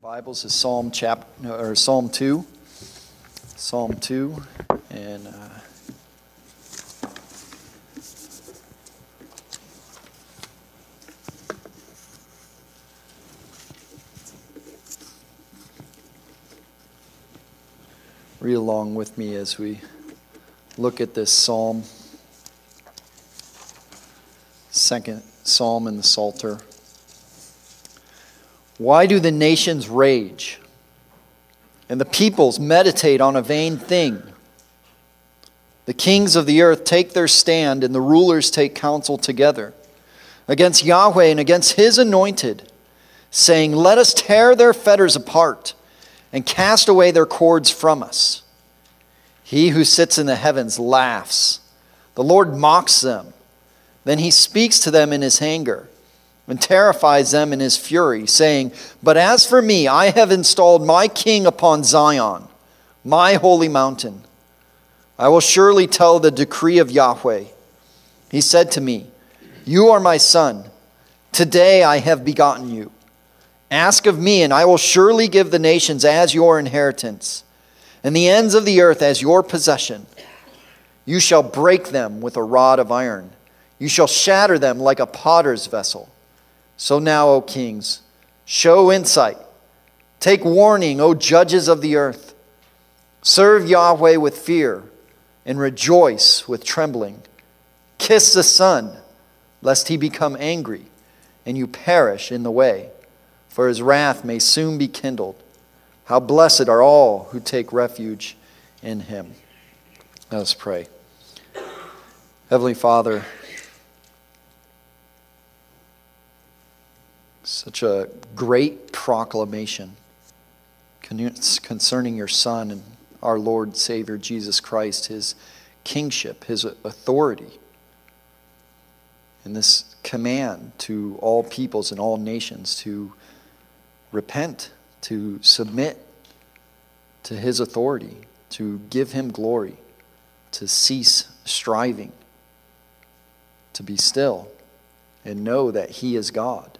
Bibles is Psalm chap or Psalm two, Psalm two, and uh, read along with me as we look at this psalm, second psalm in the Psalter. Why do the nations rage and the peoples meditate on a vain thing? The kings of the earth take their stand, and the rulers take counsel together against Yahweh and against his anointed, saying, Let us tear their fetters apart and cast away their cords from us. He who sits in the heavens laughs. The Lord mocks them. Then he speaks to them in his anger and terrifies them in his fury, saying, But as for me, I have installed my king upon Zion, my holy mountain. I will surely tell the decree of Yahweh. He said to me, You are my son. Today I have begotten you. Ask of me, and I will surely give the nations as your inheritance, and the ends of the earth as your possession. You shall break them with a rod of iron, you shall shatter them like a potter's vessel. So now, O kings, show insight. Take warning, O judges of the earth. Serve Yahweh with fear and rejoice with trembling. Kiss the Son, lest he become angry and you perish in the way, for his wrath may soon be kindled. How blessed are all who take refuge in him. Let us pray. Heavenly Father, Such a great proclamation concerning your Son and our Lord Savior Jesus Christ, his kingship, his authority. And this command to all peoples and all nations to repent, to submit to his authority, to give him glory, to cease striving, to be still, and know that he is God.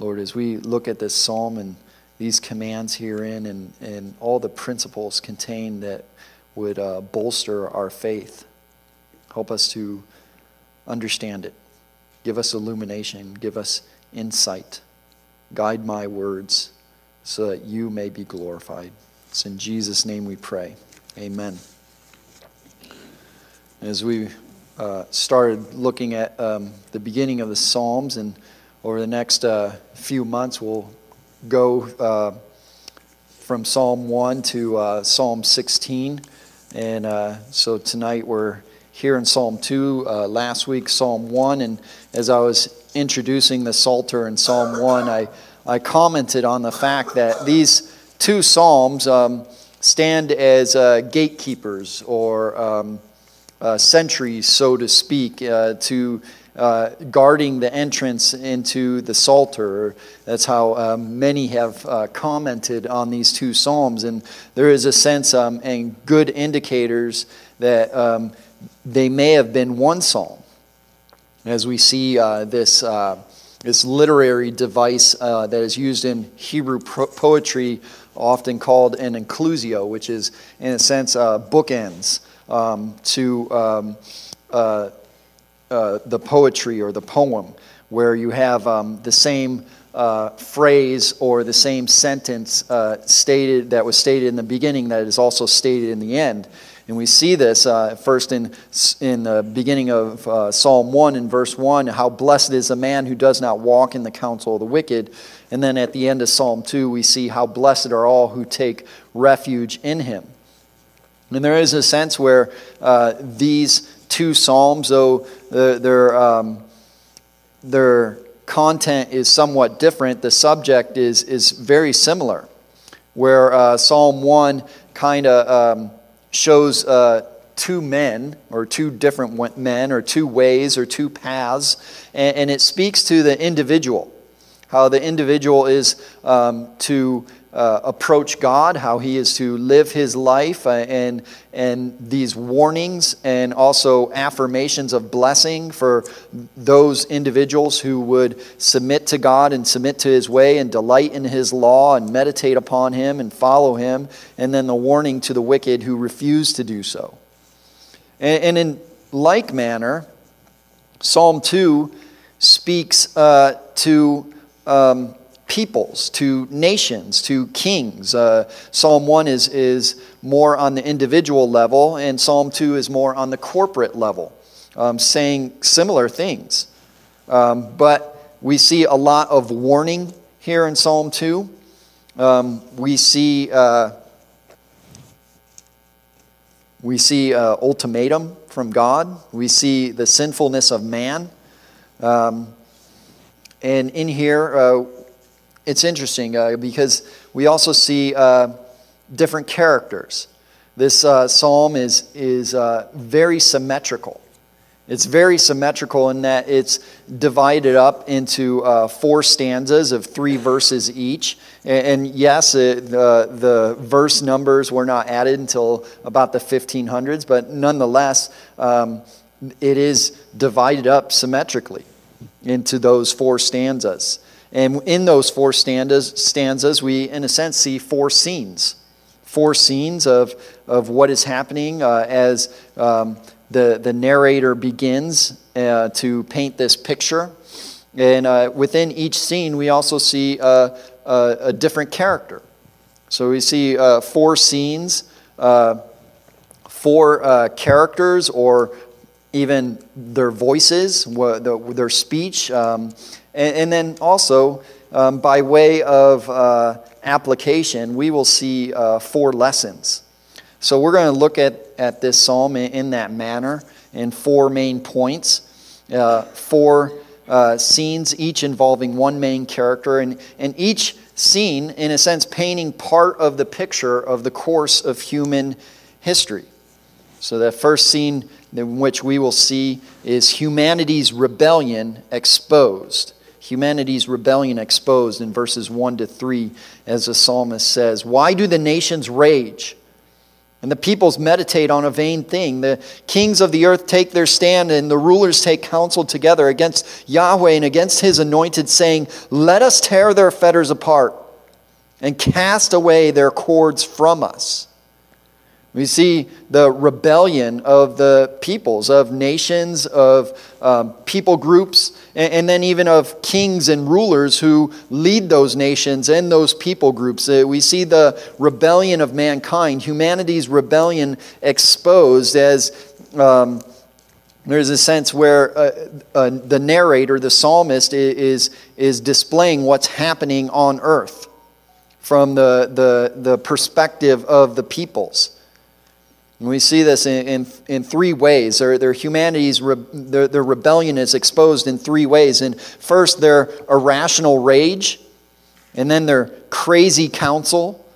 Lord, as we look at this psalm and these commands herein and, and all the principles contained that would uh, bolster our faith, help us to understand it. Give us illumination, give us insight. Guide my words so that you may be glorified. It's in Jesus' name we pray. Amen. As we uh, started looking at um, the beginning of the Psalms and over the next uh, few months, we'll go uh, from Psalm 1 to uh, Psalm 16. And uh, so tonight we're here in Psalm 2, uh, last week, Psalm 1. And as I was introducing the Psalter in Psalm 1, I, I commented on the fact that these two Psalms um, stand as uh, gatekeepers or um, sentries, so to speak, to uh, guarding the entrance into the Psalter. That's how um, many have uh, commented on these two Psalms. And there is a sense um, and good indicators that um, they may have been one Psalm. As we see uh, this, uh, this literary device uh, that is used in Hebrew poetry, often called an inclusio, which is, in a sense, bookends um, to. Um, uh, uh, the poetry or the poem, where you have um, the same uh, phrase or the same sentence uh, stated that was stated in the beginning that is also stated in the end. And we see this uh, first in, in the beginning of uh, Psalm 1 in verse 1 how blessed is the man who does not walk in the counsel of the wicked. And then at the end of Psalm 2, we see how blessed are all who take refuge in him. And there is a sense where uh, these two Psalms, though their, um, their content is somewhat different, the subject is, is very similar. Where uh, Psalm 1 kind of um, shows uh, two men, or two different men, or two ways, or two paths, and, and it speaks to the individual. How the individual is um, to uh, approach God, how he is to live his life, uh, and, and these warnings and also affirmations of blessing for those individuals who would submit to God and submit to his way and delight in his law and meditate upon him and follow him, and then the warning to the wicked who refuse to do so. And, and in like manner, Psalm 2 speaks uh, to. Um, peoples, to nations, to kings. Uh, Psalm 1 is, is more on the individual level, and Psalm 2 is more on the corporate level, um, saying similar things. Um, but we see a lot of warning here in Psalm 2. Um, we see. Uh, we see uh, ultimatum from God. We see the sinfulness of man. Um, and in here, uh, it's interesting uh, because we also see uh, different characters. This uh, psalm is, is uh, very symmetrical. It's very symmetrical in that it's divided up into uh, four stanzas of three verses each. And, and yes, it, the, the verse numbers were not added until about the 1500s, but nonetheless, um, it is divided up symmetrically into those four stanzas. And in those four stanzas, stanzas we, in a sense, see four scenes. Four scenes of, of what is happening uh, as um, the, the narrator begins uh, to paint this picture. And uh, within each scene, we also see a, a, a different character. So we see uh, four scenes, uh, four uh, characters, or even their voices, their speech. Um, and, and then also, um, by way of uh, application, we will see uh, four lessons. So we're going to look at, at this psalm in, in that manner in four main points, uh, four uh, scenes, each involving one main character, and, and each scene, in a sense, painting part of the picture of the course of human history. So, the first scene in which we will see is humanity's rebellion exposed humanity's rebellion exposed in verses 1 to 3, as the psalmist says. Why do the nations rage? And the peoples meditate on a vain thing. The kings of the earth take their stand, and the rulers take counsel together against Yahweh and against his anointed, saying, Let us tear their fetters apart and cast away their cords from us. We see the rebellion of the peoples, of nations, of um, people groups, and, and, then even of kings and rulers who lead those nations and those people groups. Uh, we see the rebellion of mankind, humanity's rebellion exposed as. Um, there's a sense where uh, uh, the narrator, the psalmist, is, is displaying what's happening on earth from the, the, the perspective of the peoples. And we see this in, in, in three ways. Their, their humanity's, re, their, their rebellion is exposed in three ways. And first, their irrational rage, and then their crazy counsel,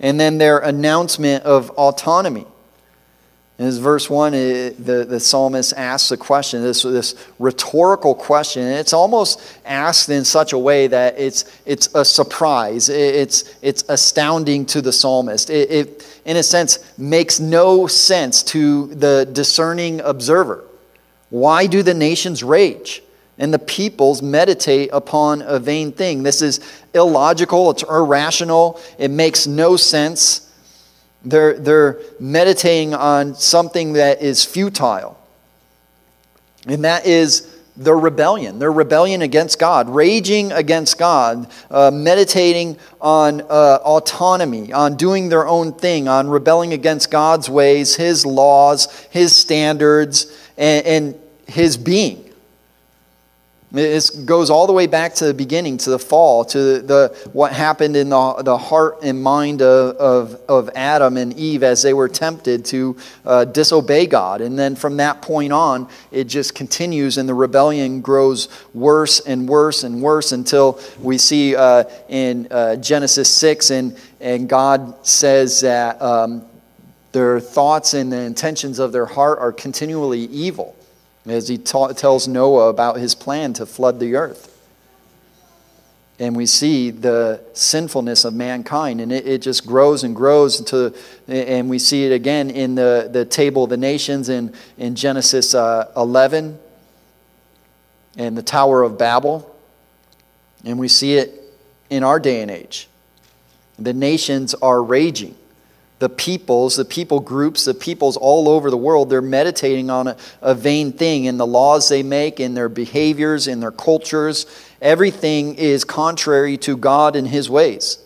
and then their announcement of autonomy. In this verse 1, it, the, the psalmist asks a question, this, this rhetorical question, and it's almost asked in such a way that it's, it's a surprise. It, it's, it's astounding to the psalmist. It, it, in a sense, makes no sense to the discerning observer. Why do the nations rage? And the peoples meditate upon a vain thing. This is illogical, it's irrational, it makes no sense. They're, they're meditating on something that is futile. And that is their rebellion, their rebellion against God, raging against God, uh, meditating on uh, autonomy, on doing their own thing, on rebelling against God's ways, His laws, His standards, and, and His being. It goes all the way back to the beginning, to the fall, to the, what happened in the, the heart and mind of, of, of Adam and Eve as they were tempted to uh, disobey God. And then from that point on, it just continues and the rebellion grows worse and worse and worse until we see uh, in uh, Genesis 6 and, and God says that um, their thoughts and the intentions of their heart are continually evil as he ta- tells Noah about his plan to flood the earth. and we see the sinfulness of mankind and it, it just grows and grows and we see it again in the, the table of the nations in, in genesis uh, 11 and the tower of babel. And we see it in our day and age. The nations are raging the peoples, the people groups, the peoples all over the world, they're meditating on a, a, vain thing in the laws they make, in their behaviors, in their cultures. Everything is contrary to God and His ways.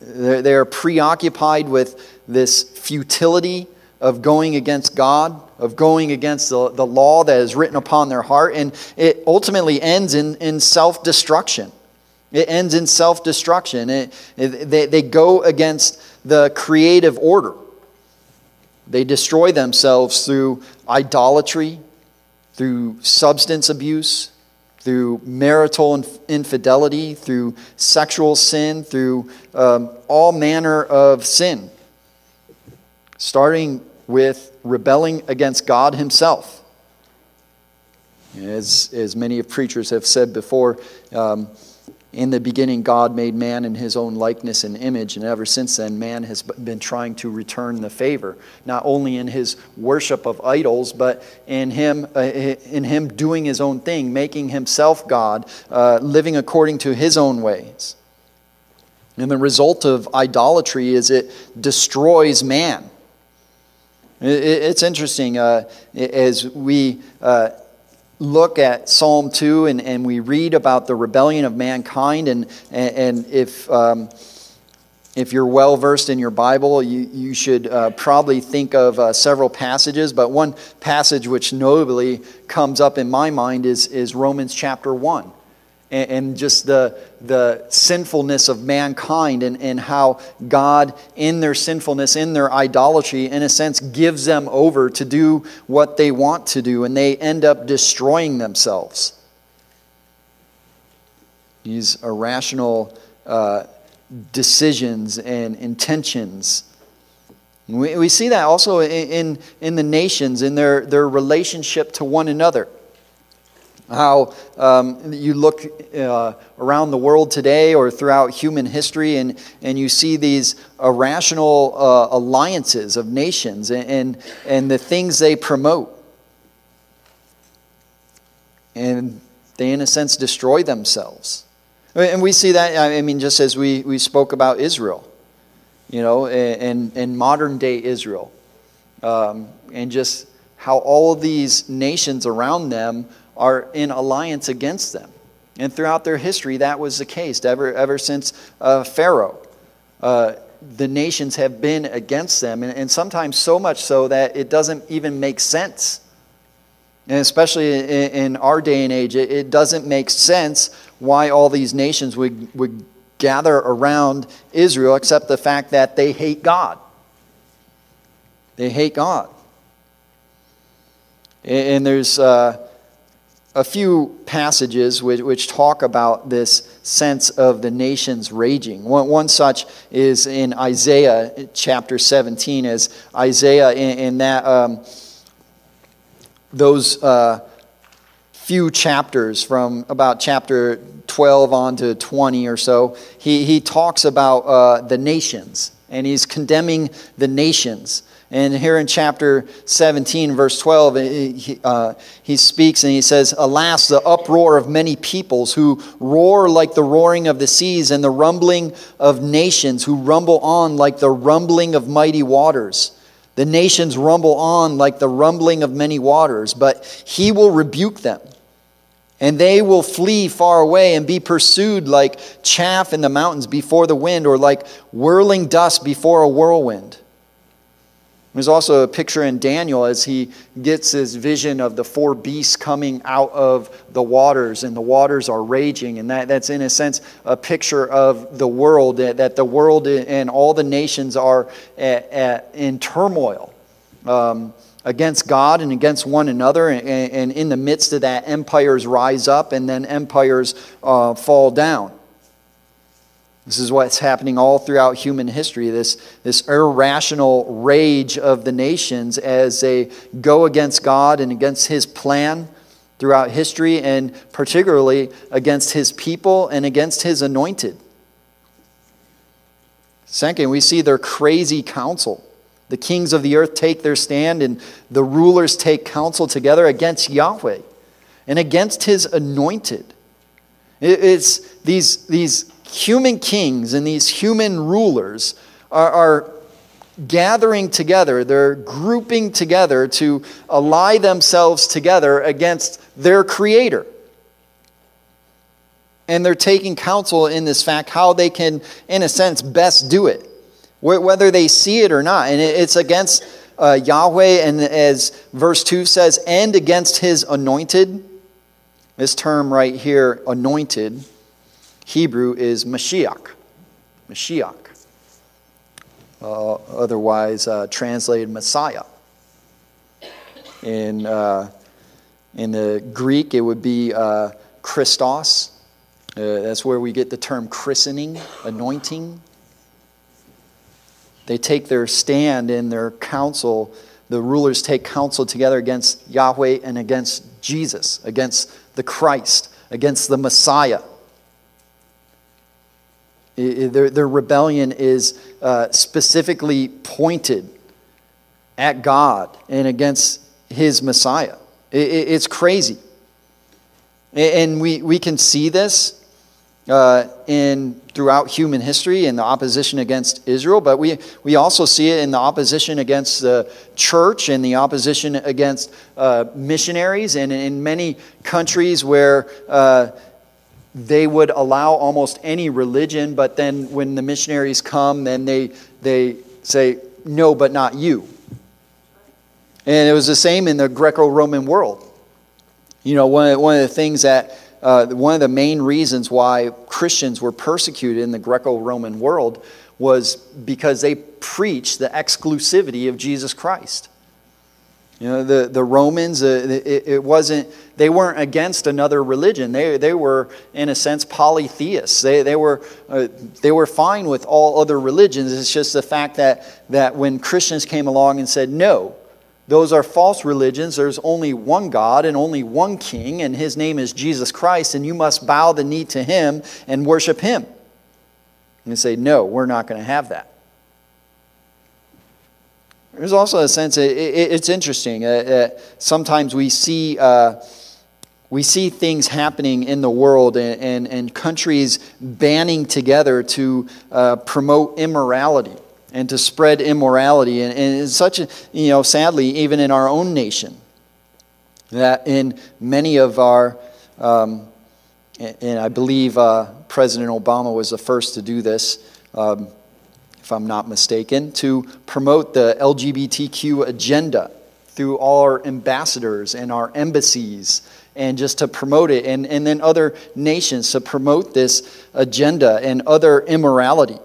They're, they're preoccupied with this futility of going against God, of going against the, the law that is written upon their heart, and it ultimately ends in, in self destruction. It ends in self destruction. It, it, they, they go against the creative order. They destroy themselves through idolatry, through substance abuse, through marital infidelity, through sexual sin, through um, all manner of sin, starting with rebelling against God Himself. As, as many of preachers have said before, um, in the beginning, God made man in his own likeness and image, and ever since then, man has been trying to return the favor, not only in his worship of idols, but in him, uh, in him doing his own thing, making himself God, uh, living according to his own ways. And the result of idolatry is it destroys man. It's interesting uh, as we uh, look at Psalm 2 and, and we read about the rebellion of mankind, and, and, if, um, if you're well versed in your Bible, you, you should uh, probably think of uh, several passages, but one passage which notably comes up in my mind is, is Romans chapter 1 and, just the, the sinfulness of mankind and, and how God, in their sinfulness, in their idolatry, in a sense, gives them over to do what they want to do, and they end up destroying themselves. These irrational uh, decisions and intentions. We, we see that also in, in, in the nations, in their, their relationship to one another how um, you look uh, around the world today or throughout human history and, and you see these irrational uh, alliances of nations and, and, and the things they promote. And they, in a sense, destroy themselves. And we see that, I mean, just as we, we spoke about Israel, you know, and, and modern day Israel, um, and just how all of these nations around them are in alliance against them. And throughout their history, that was the case, ever, ever since uh, Pharaoh. Uh, the nations have been against them, and, and, sometimes so much so that it doesn't even make sense. And especially in, in our day and age, it, it, doesn't make sense why all these nations would, would gather around Israel, except the fact that they hate God. They hate God. And, and there's. Uh, a few passages which, which, talk about this sense of the nations raging. One, one such is in Isaiah chapter 17, as Isaiah in, in that um, those uh, few chapters from about chapter 12 on to 20 or so, he, he talks about uh, the nations and he's condemning the nations. And here in chapter 17, verse 12, he, uh, he speaks and he says, Alas, the uproar of many peoples who roar like the roaring of the seas, and the rumbling of nations who rumble on like the rumbling of mighty waters. The nations rumble on like the rumbling of many waters, but he will rebuke them. And they will flee far away and be pursued like chaff in the mountains before the wind, or like whirling dust before a whirlwind. There's also a picture in Daniel as he gets his vision of the four beasts coming out of the waters, and the waters are raging. And that, that's, in a sense, a picture of the world, that, the world and all the nations are at, at, in turmoil um, against God and against one another. And, and, in the midst of that, empires rise up and then empires uh, fall down. This is what's happening all throughout human history this, this irrational rage of the nations as they go against God and against His plan throughout history, and particularly against his people and against his anointed. Second, we see their crazy counsel. The kings of the earth take their stand, and the rulers take counsel together against Yahweh and against his anointed. It's these, these human kings and these human rulers are, are gathering together, they're grouping together to ally themselves together against their creator. And they're taking counsel in this fact how they can, in a sense, best do it, whether they see it or not. And it's against uh, Yahweh, and as verse 2 says, and against his anointed. This term right here, anointed, Hebrew is Mashiach. Mashiach. Uh, otherwise uh, translated Messiah. In, uh, in the Greek, it would be uh, Christos. Uh, that's where we get the term christening, anointing. They take their stand in their council. The rulers take counsel together against Yahweh and against Jesus, against the Christ, against the Messiah. Their, their rebellion is uh, specifically pointed at God and against his Messiah. It, it's crazy. And we, we can see this uh, in throughout human history in the opposition against Israel, but we, we also see it in the opposition against the church and the opposition against uh, missionaries, and in many countries where uh, they would allow almost any religion, but then when the missionaries come, then they, they say, no, but not you. And it was the same in the Greco Roman world. You know, one of, one of the things that, uh, one of the main reasons why Christians were persecuted in the Greco Roman world was because they preached the exclusivity of Jesus Christ. You know, the, the Romans, uh, it, it, wasn't, they weren't against another religion. They, they were, in a sense, polytheists. They, they, were, uh, they were fine with all other religions. It's just the fact that, that when Christians came along and said, no, those are false religions. There's only one God and only one king, and his name is Jesus Christ, and you must bow the knee to him and worship him. And say, no, we're not going to have that. There's also a sense, it, it, it's interesting. Uh, uh, sometimes we see, uh, we see things happening in the world and, and, and countries banning together to uh, promote immorality and to spread immorality. And, and such a, you know, sadly, even in our own nation, that in many of our, um, and I believe uh, President Obama was the first to do this. Um, if I'm not mistaken, to promote the LGBTQ agenda through all our ambassadors and our embassies and just to promote it, and, and then other nations to promote this agenda and other immorality.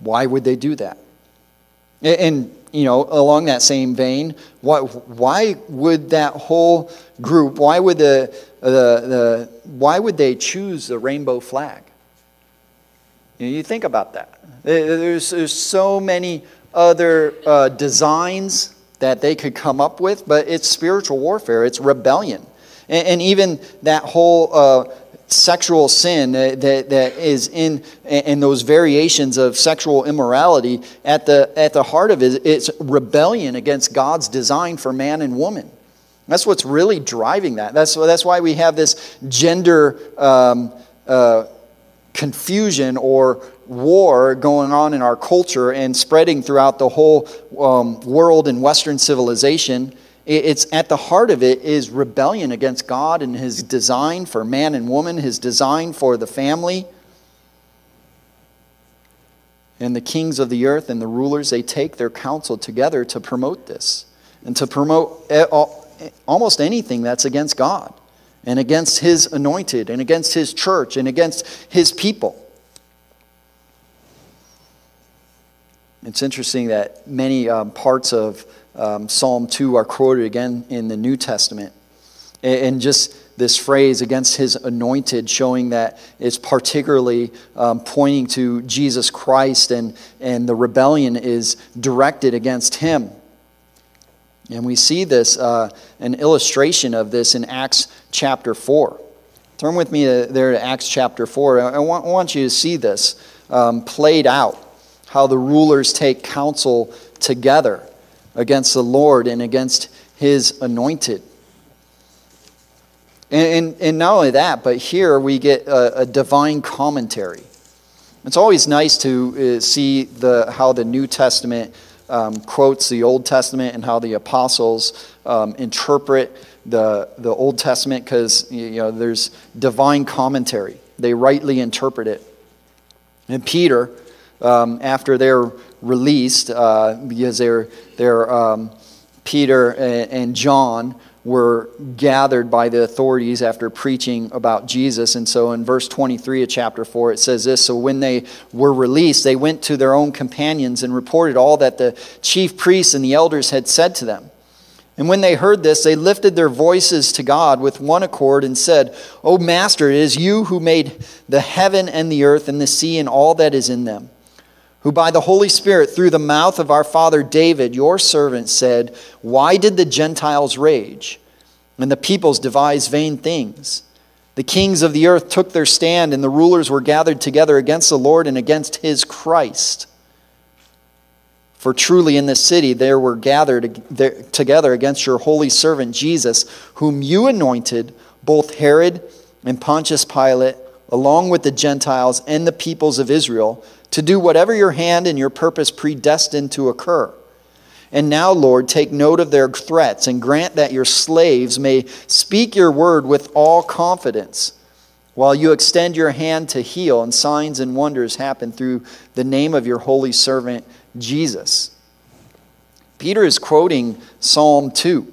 Why would they do that? And, you know, along that same vein, why, why would that whole group, why would the, the, the why would they choose the rainbow flag? You, know, you think about that. There's, there's so many other uh, designs that they could come up with, but it's spiritual warfare, it's rebellion. And, and even that whole uh, sexual sin that, that, is in, in those variations of sexual immorality, at the, at the heart of it, it's rebellion against God's design for man and woman. That's what's really driving that. That's, that's why we have this gender um, uh, confusion or war going on in our culture and spreading throughout the whole um, world and Western civilization. It's at the heart of it is rebellion against God and His design for man and woman, His design for the family. And the kings of the earth and the rulers, they take their counsel together to promote this and to promote almost anything that's against God and against His anointed and against His church and against His people. It's interesting that many um, parts of um, Psalm 2 are quoted again in the New Testament. And just this phrase, against his anointed, showing that it's particularly um, pointing to Jesus Christ and, and the rebellion is directed against him. And we see this, uh, an illustration of this in Acts chapter 4. Turn with me there to Acts chapter 4. I want, I want you to see this um, played out, how the rulers take counsel together against the Lord and against his anointed. And, and, and not only that, but here we get a, a divine commentary. It's always nice to uh, see the, how the New Testament um, quotes the Old Testament and how the apostles um, interpret the, the Old Testament because you know, there's divine commentary. They rightly interpret it. And Peter, um, after they're released, uh, because they're, they're um, Peter and, and John were gathered by the authorities after preaching about Jesus. And so in verse 23 of chapter 4, it says this So when they were released, they went to their own companions and reported all that the chief priests and the elders had said to them. And when they heard this, they lifted their voices to God with one accord and said, O Master, it is you who made the heaven and the earth and the sea and all that is in them who by the Holy Spirit, through the mouth of our father David, your servant, said, Why did the Gentiles rage and the peoples devise vain things? The kings of the earth took their stand, and the rulers were gathered together against the Lord and against his Christ. For truly in this city there were gathered together against your holy servant Jesus, whom you anointed, both Herod and Pontius Pilate, along with the Gentiles and the peoples of Israel to do whatever your hand and your purpose predestined to occur. And now, Lord, take note of their threats and grant that your slaves may speak your word with all confidence, while you extend your hand to heal, and signs and wonders happen through the name of your holy servant, Jesus. Peter is quoting Psalm 2.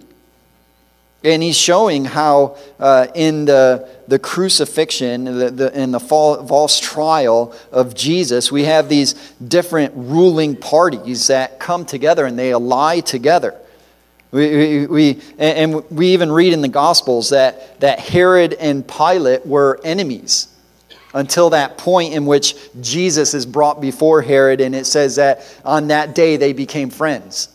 And he's showing how uh, in the, the crucifixion the, the, in the false trial of Jesus, we have these different ruling parties that come together and they ally together. We, we, we, and we even read in the Gospels that, that Herod and Pilate were enemies until that point in which Jesus is brought before Herod, and it says that on that day they became friends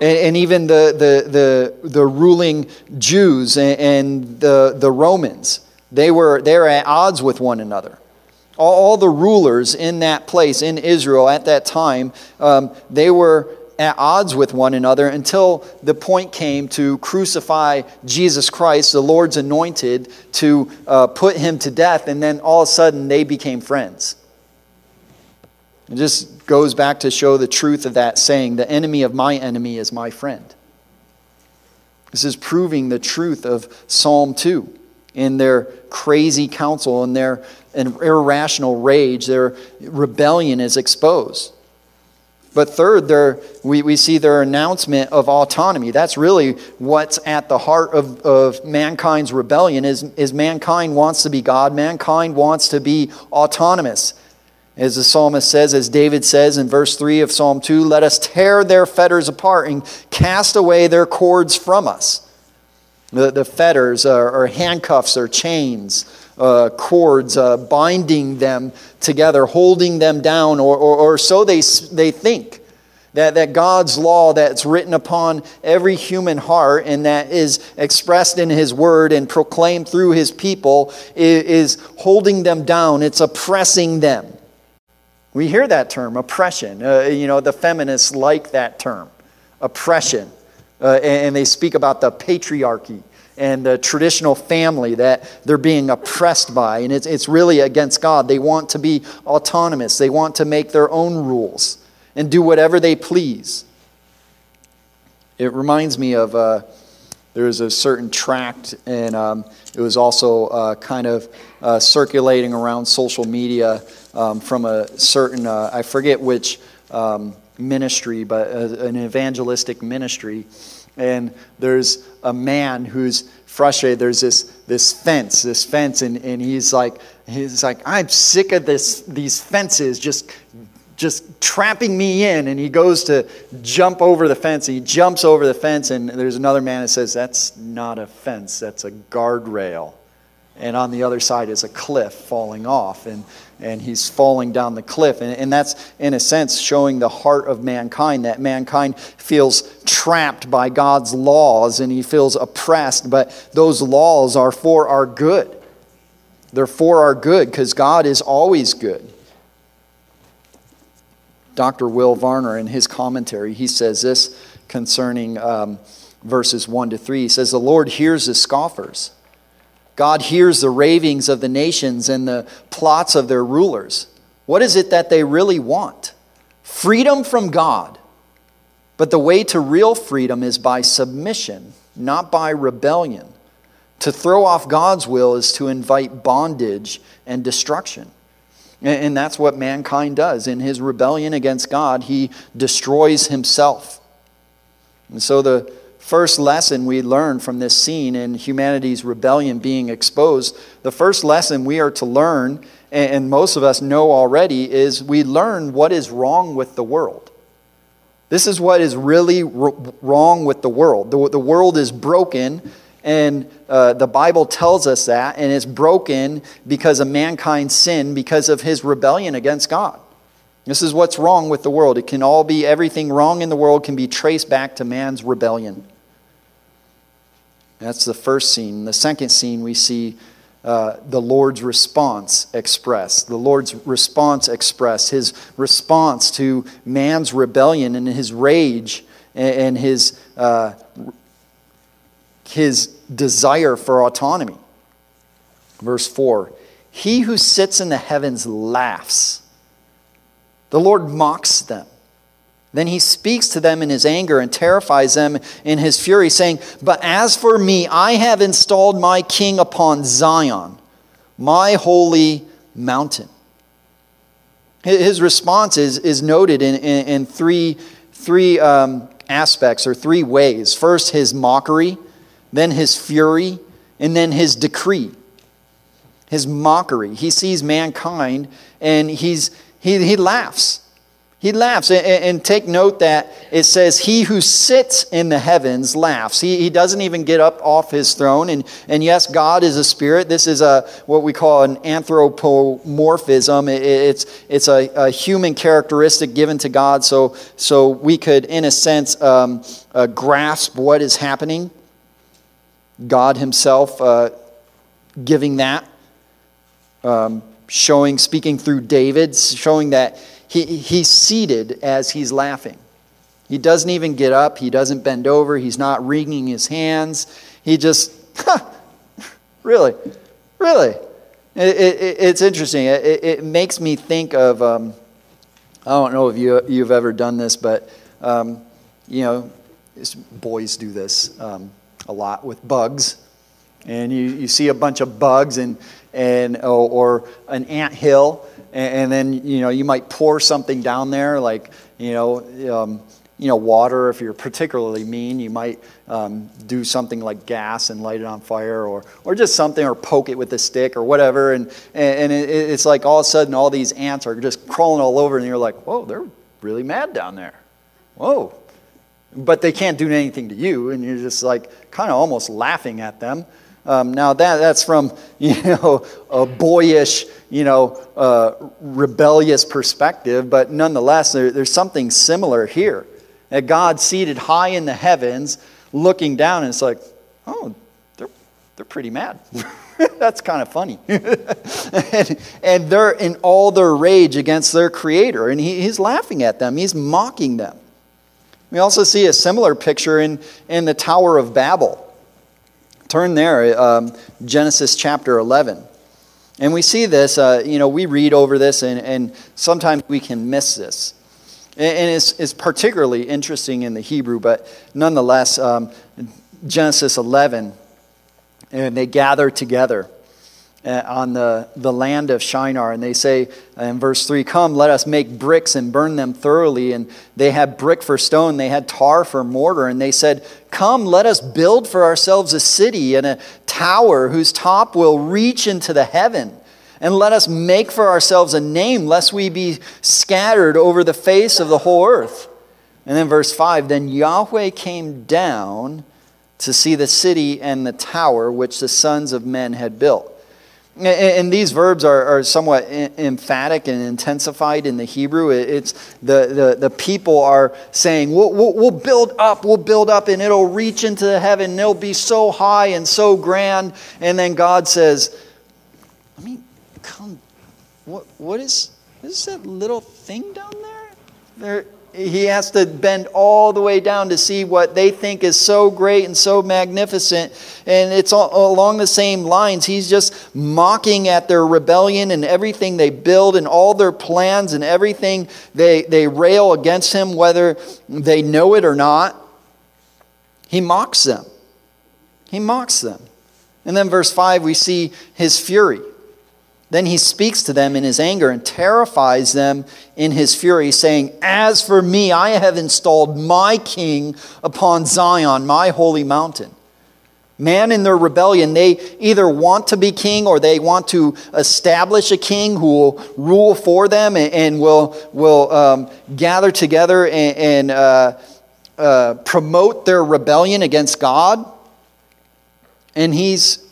and, even the, the, the, the ruling Jews and, and the, the Romans, they were, they were at odds with one another. All, all the rulers in that place, in Israel at that time, um, they were at odds with one another until the point came to crucify Jesus Christ, the Lord's anointed, to uh, put him to death, and then all of a sudden they became friends. It just goes back to show the truth of that saying the enemy of my enemy is my friend. This is proving the truth of Psalm 2 in their crazy counsel and their irrational rage. Their rebellion is exposed. But third, there, we, we see their announcement of autonomy. That's really what's at the heart of, of mankind's rebellion is, is mankind wants to be God. Mankind wants to be autonomous. As the psalmist says, as David says in verse 3 of Psalm 2, let us tear their fetters apart and cast away their cords from us. The, the fetters are, are handcuffs or chains, uh, cords uh, binding them together, holding them down, or, or, or so they, they think. That, that God's law that's written upon every human heart and that is expressed in His word and proclaimed through His people is, is holding them down, it's oppressing them. We hear that term, oppression. Uh, you know, the feminists like that term, oppression. Uh, and they speak about the patriarchy and the traditional family that they're being oppressed by. And it's, it's really against God. They want to be autonomous, they want to make their own rules and do whatever they please. It reminds me of uh, there was a certain tract, and um, it was also uh, kind of uh, circulating around social media um, from a certain, uh, I forget which um, ministry, but a, an evangelistic ministry. And there's a man who's frustrated. There's this, this fence, this fence, and, and he's like, he's like, I'm sick of this, these fences just just trapping me in and he goes to jump over the fence and he jumps over the fence and there's another man that says that's not a fence that's a guardrail and on the other side is a cliff falling off. And, and he's falling down the cliff. And, and that's, in a sense, showing the heart of mankind that mankind feels trapped by God's laws and he feels oppressed, but those laws are for our good. They're for our good because God is always good. Dr. Will Varner, in his commentary, he says this concerning um, verses 1 to 3. He says, The Lord hears the scoffers. God hears the ravings of the nations and the plots of their rulers. What is it that they really want? Freedom from God. But the way to real freedom is by submission, not by rebellion. To throw off God's will is to invite bondage and destruction. And that's what mankind does. In his rebellion against God, he destroys himself. And so the first lesson we learn from this scene in humanity's rebellion being exposed, the first lesson we are to learn, and most of us know already, is we learn what is wrong with the world. This is what is really wrong with the world. The, the world is broken, and uh, the Bible tells us that, and it's broken because of mankind's sin, because of his rebellion against God. This is what's wrong with the world. It can all be, everything wrong in the world can be traced back to man's rebellion. That's the first scene. The second scene, we see uh, the Lord's response expressed. The Lord's response expressed. His response to man's rebellion and his rage and his, uh, his desire for autonomy. Verse 4 He who sits in the heavens laughs, the Lord mocks them. Then he speaks to them in his anger and terrifies them in his fury, saying, But as for me, I have installed my king upon Zion, my holy mountain. His response is, is noted in, in, in three, three um, aspects or three ways. First, his mockery, then his fury, and then his decree. His mockery. He sees mankind and he's, he, he laughs. He laughs. And take note that it says, He who sits in the heavens laughs. He, he doesn't even get up off his throne. And, and yes, God is a spirit. This is a, what we call an anthropomorphism. it's it's a, a human characteristic given to God. So, so we could, in a sense, um, uh, grasp what is happening. God Himself uh, giving that, um, showing, speaking through David, showing that he, he's seated as he's laughing. He doesn't even get up, he doesn't bend over, he's not wringing his hands. He just, really, really. It, it, it's interesting. It, it, makes me think of, um, I don't know if you, you've ever done this, but, um, you know, boys do this um, a lot with bugs. And you, you see a bunch of bugs and, and, or, or an ant hill, and, then you know you might pour something down there, like you know. Um, you know, water. If you're particularly mean, you might um, do something like gas and light it on fire, or or just something, or poke it with a stick or whatever. And and it, it's like all of a sudden, all these ants are just crawling all over, and you're like, whoa, they're really mad down there. Whoa, but they can't do anything to you, and you're just like kind of almost laughing at them. Um, now that that's from you know a boyish you know, uh, rebellious perspective, but nonetheless, there, there's something similar here. That God seated high in the heavens, looking down, and it's like, oh, they're, they're pretty mad. That's kind of funny. and, and, they're in all their rage against their creator, and he, he's laughing at them, he's mocking them. We also see a similar picture in, in the Tower of Babel. Turn there, um, Genesis chapter 11. And we see this, uh, you know, we read over this, and, and sometimes we can miss this. And, it's, it's, particularly interesting in the Hebrew, but nonetheless, um, Genesis 11, and they gather together Uh, on the, the land of Shinar. And they say in verse 3 Come, let us make bricks and burn them thoroughly. And they had brick for stone, they had tar for mortar. And they said, Come, let us build for ourselves a city and a tower whose top will reach into the heaven. And let us make for ourselves a name, lest we be scattered over the face of the whole earth. And then verse 5 Then Yahweh came down to see the city and the tower which the sons of men had built. And these verbs are, somewhat emphatic and intensified in the Hebrew. It's the, the, the people are saying, we'll, we'll, build up, we'll build up, and it'll reach into the heaven, and it'll be so high and so grand. And then God says, I mean, come, what, what, is, is that little thing down there? There, he has to bend all the way down to see what they think is so great and so magnificent. And it's all, along the same lines. He's just mocking at their rebellion and everything they build and all their plans and everything they, they rail against him, whether they know it or not. He mocks them. He mocks them. And then, verse 5, we see his fury. Then he speaks to them in his anger and terrifies them in his fury, saying, As for me, I have installed my king upon Zion, my holy mountain. Man, in their rebellion, they either want to be king or they want to establish a king who will rule for them and, and will, will um, gather together and, and uh, uh, promote their rebellion against God. And he's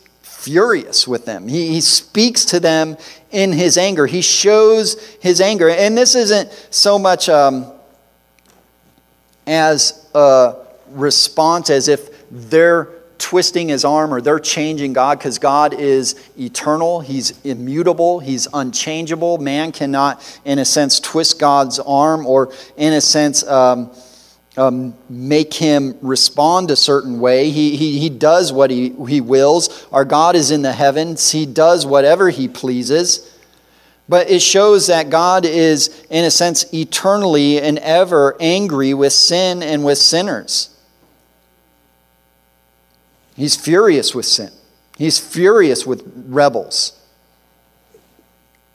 furious with them. He, he speaks to them in his anger. He shows his anger. And this isn't so much um, as a response as if they're twisting his arm or they're changing God because God is eternal. He's immutable. He's unchangeable. Man cannot, in a sense, twist God's arm or, in a sense, um, um, make him respond a certain way. He, he, he does what he, he wills. Our God is in the heavens, he does whatever he pleases. But it shows that God is, in a sense, eternally and ever angry with sin and with sinners. He's furious with sin. He's furious with rebels.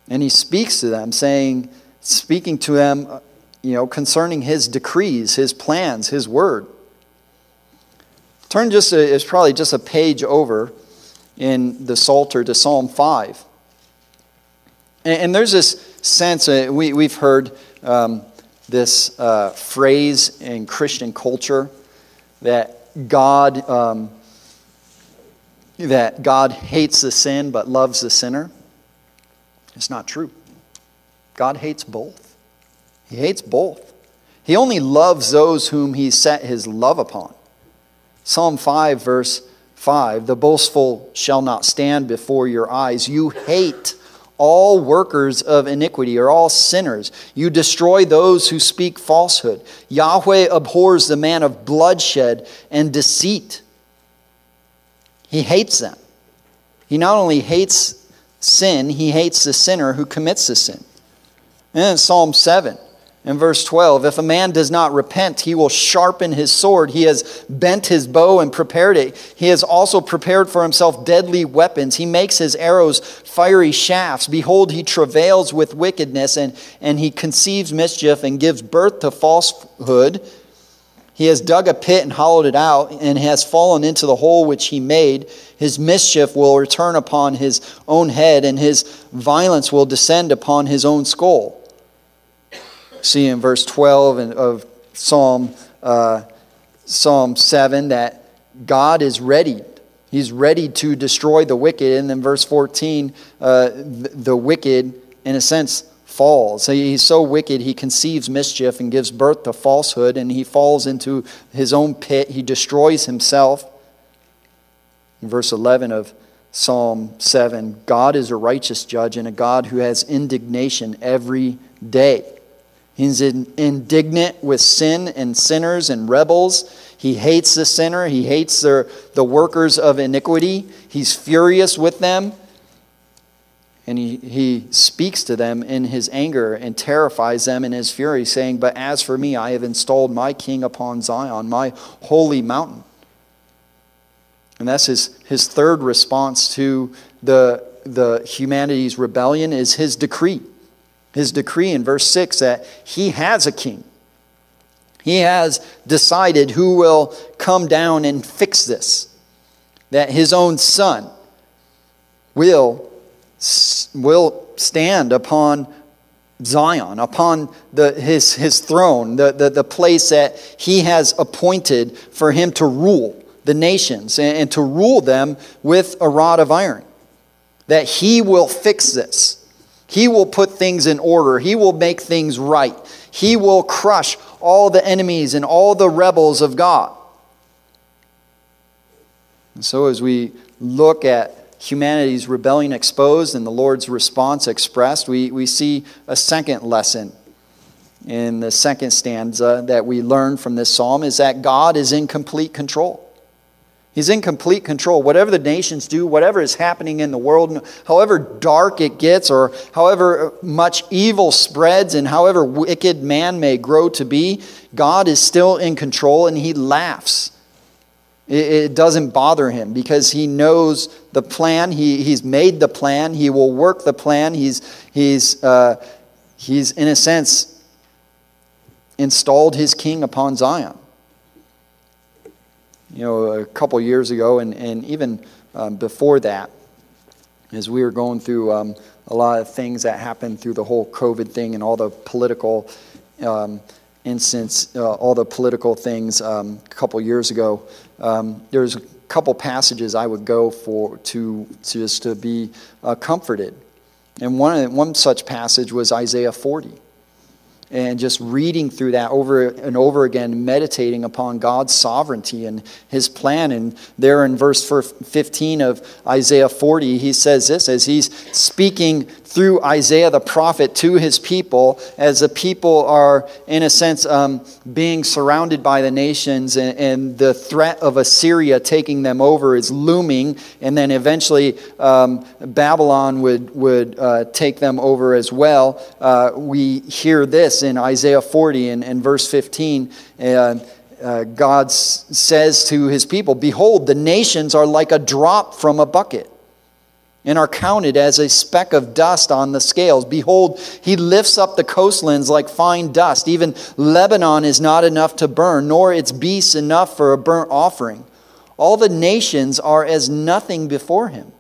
And he speaks to them, saying, speaking to them you know, concerning his decrees, his plans, his word. Turn just, a, it's probably just a page over in the Psalter to Psalm 5. And, and there's this sense, uh, we, we've heard um, this uh, phrase in Christian culture that God, um, that God hates the sin but loves the sinner. It's not true. God hates both. He hates both. He only loves those whom he set his love upon. Psalm 5, verse 5 The boastful shall not stand before your eyes. You hate all workers of iniquity or all sinners. You destroy those who speak falsehood. Yahweh abhors the man of bloodshed and deceit. He hates them. He not only hates sin, he hates the sinner who commits the sin. And Psalm 7 in verse 12, if a man does not repent, he will sharpen his sword. He has bent his bow and prepared it. He has also prepared for himself deadly weapons. He makes his arrows fiery shafts. Behold, he travails with wickedness, and, and he conceives mischief and gives birth to falsehood. He has dug a pit and hollowed it out, and has fallen into the hole which he made. His mischief will return upon his own head, and his violence will descend upon his own skull see in verse 12 of Psalm, uh, Psalm 7 that God is ready. He's ready to destroy the wicked. And then verse 14, uh, the, wicked, in a sense, falls. He's so wicked, he conceives mischief and gives birth to falsehood, and he falls into his own pit. He destroys himself. In verse 11 of Psalm 7 God is a righteous judge and a God who has indignation every day. He's indignant with sin and sinners and rebels. He hates the sinner. He hates the, the workers of iniquity. He's furious with them. And he, he speaks to them in his anger and terrifies them in his fury, saying, But as for me, I have installed my king upon Zion, my holy mountain. And that's his, his third response to the, the humanity's rebellion is his decree his decree in verse 6 that he has a king. He has decided who will come down and fix this, that his own son will, will stand upon Zion, upon the, his, his throne, the, the, the place that he has appointed for him to rule the nations and, and to rule them with a rod of iron. that He will fix this. He will put things in order. He will make things right. He will crush all the enemies and all the rebels of God. And so, as we look at humanity's rebellion exposed and the Lord's response expressed, we, we see a second lesson in the second stanza that we learn from this psalm is that God is in complete control. He's in complete control. Whatever the nations do, whatever is happening in the world, however dark it gets, or however much evil spreads, and however wicked man may grow to be, God is still in control and he laughs. It, doesn't bother him because he knows the plan. He, he's made the plan. He will work the plan. He's, he's, uh, he's, in a sense, installed his king upon Zion you know, a couple years ago, and, and even um, before that, as we were going through um, a lot of things that happened through the whole COVID thing and all the political um, instance, uh, all the political things um, a couple years ago, um, there's a couple passages I would go for to, to just to be uh, comforted. And one, one such passage was Isaiah 40 and just reading through that over and over again, meditating upon God's sovereignty and his plan. And there in verse 15 of Isaiah 40, he says this as he's speaking through Isaiah the prophet to his people, as the people are, in a sense, um, being surrounded by the nations, and, and, the threat of Assyria taking them over is looming, and then eventually um, Babylon would, would uh, take them over as well. Uh, we hear this in Isaiah 40 and, and verse 15. And, uh, God says to his people, Behold, the nations are like a drop from a bucket and are counted as a speck of dust on the scales. Behold, he lifts up the coastlands like fine dust. Even Lebanon is not enough to burn, nor its beasts enough for a burnt offering. All the nations are as nothing before him.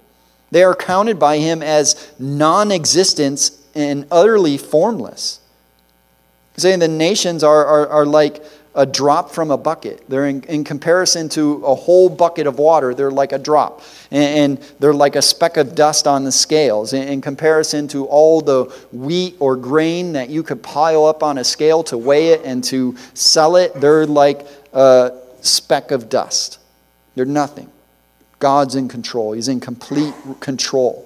They are counted by him as non existence and utterly formless. Saying the nations are, are, are like a drop from a bucket. They're in, in, comparison to a whole bucket of water, they're like a drop. And, and they're like a speck of dust on the scales. In, in, comparison to all the wheat or grain that you could pile up on a scale to weigh it and to sell it, they're like a speck of dust. They're nothing. God's in control, He's in complete control.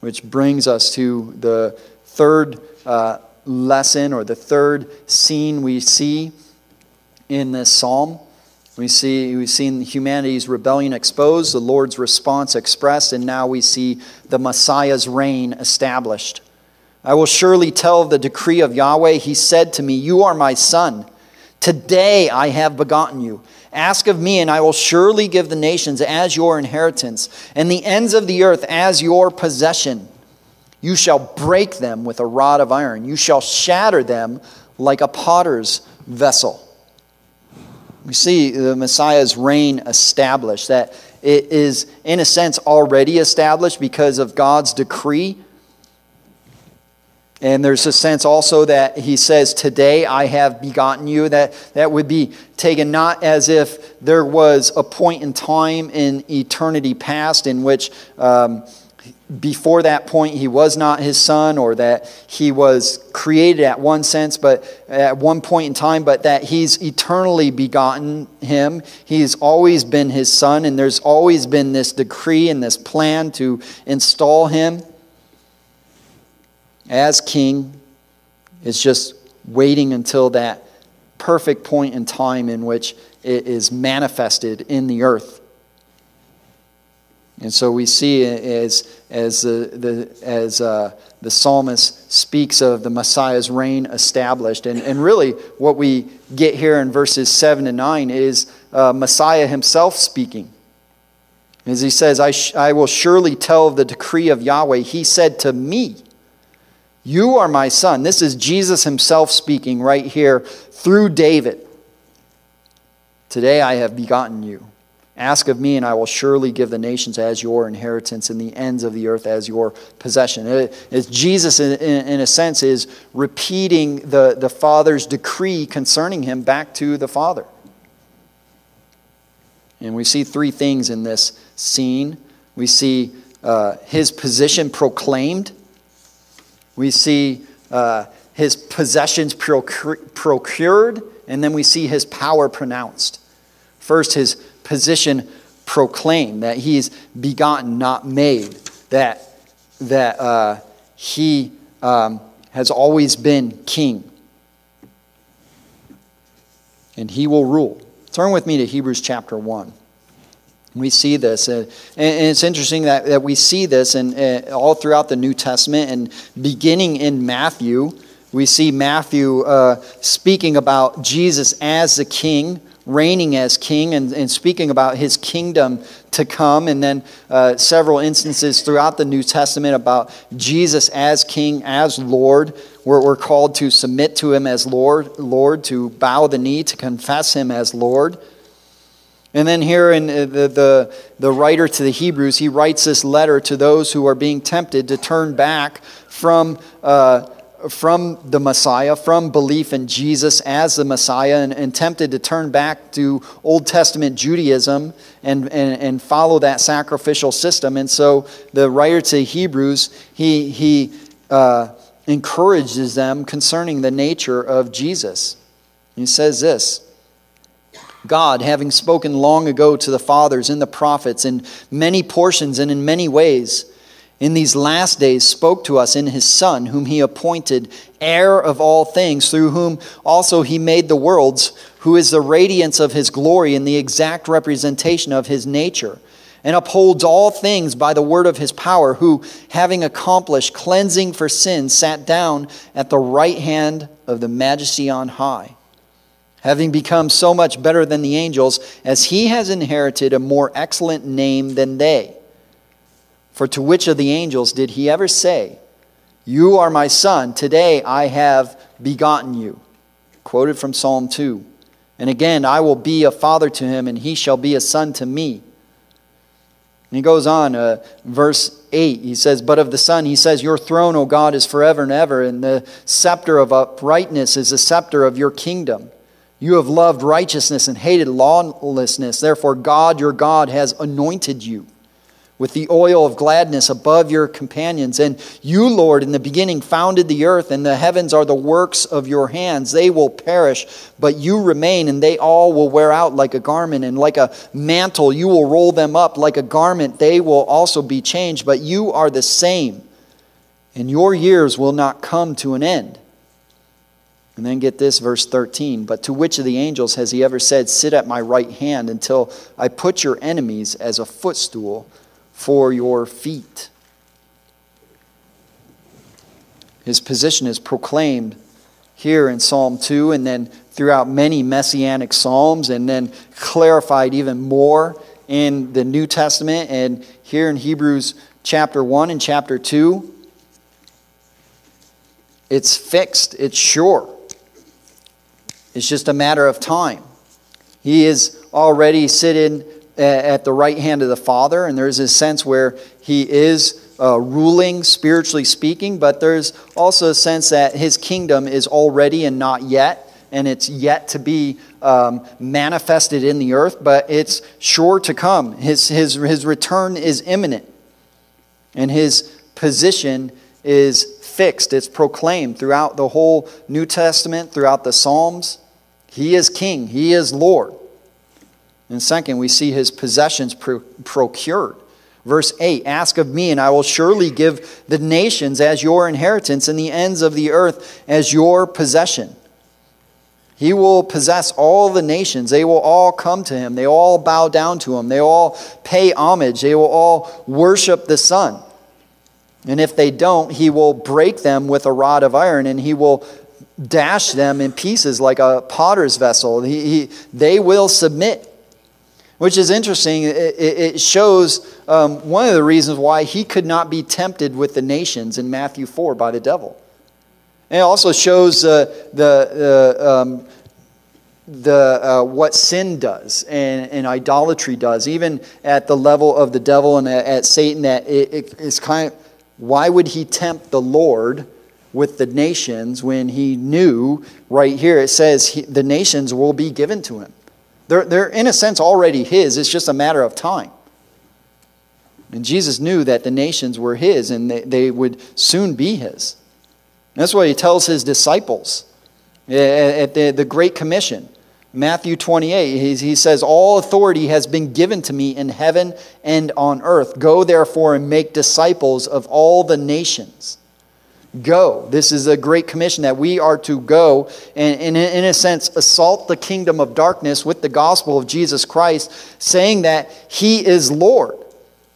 Which brings us to the third. Uh, lesson or the third scene we see in this psalm. We see we've seen humanity's rebellion exposed, the Lord's response expressed, and now we see the Messiah's reign established. I will surely tell the decree of Yahweh. He said to me, You are my son. Today I have begotten you. Ask of me, and I will surely give the nations as your inheritance, and the ends of the earth as your possession. You shall break them with a rod of iron. You shall shatter them like a potter's vessel. We see the Messiah's reign established, that it is, in a sense, already established because of God's decree. And there's a sense also that he says, Today I have begotten you. That, that would be taken not as if there was a point in time in eternity past in which. Um, before that point he was not his son or that he was created at one sense but at one point in time but that he's eternally begotten him. He's always been his son and there's always been this decree and this plan to install him as king. It's just waiting until that perfect point in time in which it is manifested in the earth and so we see as, as, the, the, as uh, the psalmist speaks of the Messiah's reign established. And, and really, what we get here in verses 7 and 9 is uh, Messiah himself speaking. As he says, I, sh- I will surely tell the decree of Yahweh. He said to me, You are my son. This is Jesus himself speaking right here through David. Today I have begotten you. Ask of me, and I will surely give the nations as your inheritance and the ends of the earth as your possession. It, Jesus, in, in, a sense, is repeating the, the Father's decree concerning him back to the Father. And we see three things in this scene. We see uh, his position proclaimed. We see uh, his possessions procured, and then we see his power pronounced. First, his position proclaimed that he's begotten, not made, that, that uh, he um, has always been king. And he will rule. Turn with me to Hebrews chapter 1. We see this. Uh, and it's interesting that, that we see this in, uh, all throughout the New Testament and beginning in Matthew. We see Matthew uh, speaking about Jesus as the king, reigning as king, and, and speaking about his kingdom to come. And then uh, several instances throughout the New Testament about Jesus as king, as Lord. We're, we're called to submit to him as Lord, Lord, to bow the knee, to confess him as Lord. And then here in uh, the, the, the writer to the Hebrews, he writes this letter to those who are being tempted to turn back from, uh, from the Messiah, from belief in Jesus as the Messiah, and, and tempted to turn back to Old Testament Judaism and, and, and follow that sacrificial system. And so the writer to Hebrews, he, he uh, encourages them concerning the nature of Jesus. He says this. God, having spoken long ago to the fathers and the prophets in many portions and in many ways, in these last days spoke to us in his Son, whom he appointed heir of all things, through whom also he made the worlds, who is the radiance of his glory and the exact representation of his nature, and upholds all things by the word of his power, who, having accomplished cleansing for sin, sat down at the right hand of the majesty on high having become so much better than the angels, as he has inherited a more excellent name than they. For to which of the angels did he ever say, You are my son, today I have begotten you? Quoted from Psalm 2. And again, I will be a father to him, and he shall be a son to me. And he goes on, uh, verse 8, he says, But of the Son, he says, Your throne, O God, is forever and ever, and the scepter of uprightness is the scepter of your kingdom. You have loved righteousness and hated lawlessness. Therefore, God, your God, has anointed you with the oil of gladness above your companions. And you, Lord, in the beginning founded the earth, and the heavens are the works of your hands. They will perish, but you remain, and they all will wear out like a garment, and like a mantle, you will roll them up like a garment. They will also be changed, but you are the same, and your years will not come to an end. And then get this, verse 13. But to which of the angels has he ever said, Sit at my right hand until I put your enemies as a footstool for your feet? His position is proclaimed here in Psalm 2 and then throughout many messianic psalms and then clarified even more in the New Testament and here in Hebrews chapter 1 and chapter 2. It's fixed, it's sure. It's just a matter of time. He is already sitting at the right hand of the Father, and there's a sense where he is uh, ruling, spiritually speaking, but there's also a sense that his kingdom is already and not yet, and it's yet to be um, manifested in the earth, but it's sure to come. His, his, his return is imminent, and his position is fixed. It's proclaimed throughout the whole New Testament, throughout the Psalms. He is king, he is Lord. And second, we see his possessions pro- procured. Verse 8 Ask of me, and I will surely give the nations as your inheritance and the ends of the earth as your possession. He will possess all the nations. They will all come to him. They all bow down to him. They all pay homage. They will all worship the Son. And if they don't, he will break them with a rod of iron, and he will dash them in pieces like a potter's vessel. He, he, they will submit, which is interesting. It, it shows um, one of the reasons why he could not be tempted with the nations in Matthew 4 by the devil. And it also shows uh, the, the, um, the, uh, what sin does and, and, idolatry does, even at the level of the devil and at, at Satan, that it, it, it's kind of, why would he tempt the Lord? with the nations when he knew, right here, it says he, the nations will be given to him. They're, they're, in a sense, already his. It's just a matter of time. And Jesus knew that the nations were his and they, they would soon be his. That's what he tells his disciples at the, the Great Commission. Matthew 28, he, he says, All authority has been given to me in heaven and on earth. Go therefore and make disciples of all the nations. Go. This is a great commission that we are to go and, and, in a sense, assault the kingdom of darkness with the gospel of Jesus Christ, saying that he is Lord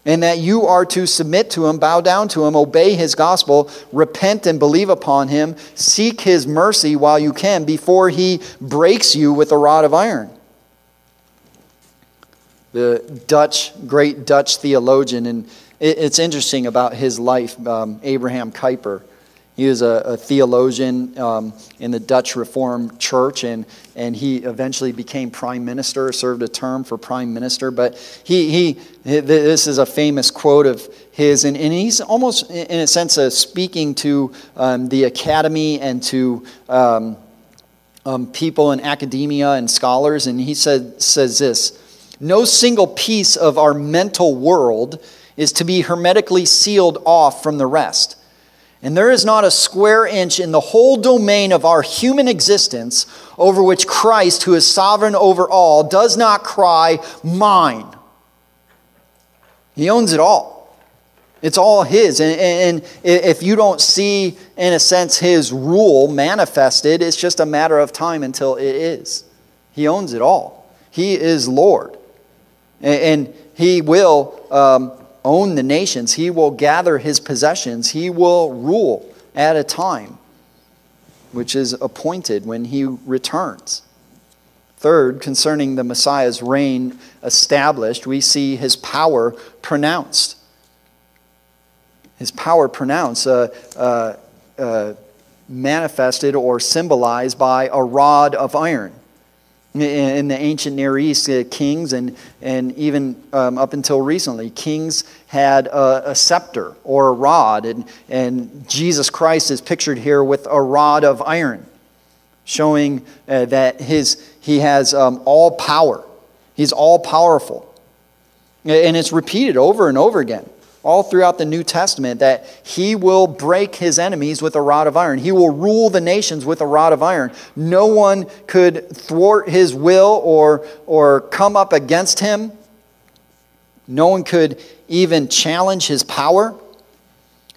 and that you are to submit to him, bow down to him, obey his gospel, repent and believe upon him, seek his mercy while you can before he breaks you with a rod of iron. The Dutch, great Dutch theologian, and it's interesting about his life, um, Abraham Kuyper. He was a, a theologian um, in the Dutch Reformed Church, and, and he eventually became prime minister, served a term for prime minister. But he, he this is a famous quote of his, and, and he's almost, in a sense, uh, speaking to um, the academy and to um, um, people in academia and scholars. And he said, says this No single piece of our mental world is to be hermetically sealed off from the rest. And there is not a square inch in the whole domain of our human existence over which Christ, who is sovereign over all, does not cry, Mine. He owns it all. It's all His. And, and, if you don't see, in a sense, His rule manifested, it's just a matter of time until it is. He owns it all. He is Lord. And, and He will um, own the nations. He will gather his possessions. He will rule at a time which is appointed when he returns. Third, concerning the Messiah's reign established, we see his power pronounced. His power pronounced, uh, uh, uh, manifested or symbolized by a rod of iron in the ancient Near East, uh, kings and, and even um, up until recently, kings had a, a, scepter or a rod, and, and Jesus Christ is pictured here with a rod of iron, showing uh, that his, he has um, all power. He's all powerful. And it's repeated over and over again all throughout the New Testament that he will break his enemies with a rod of iron. He will rule the nations with a rod of iron. No one could thwart his will or, or come up against him. No one could even challenge his power.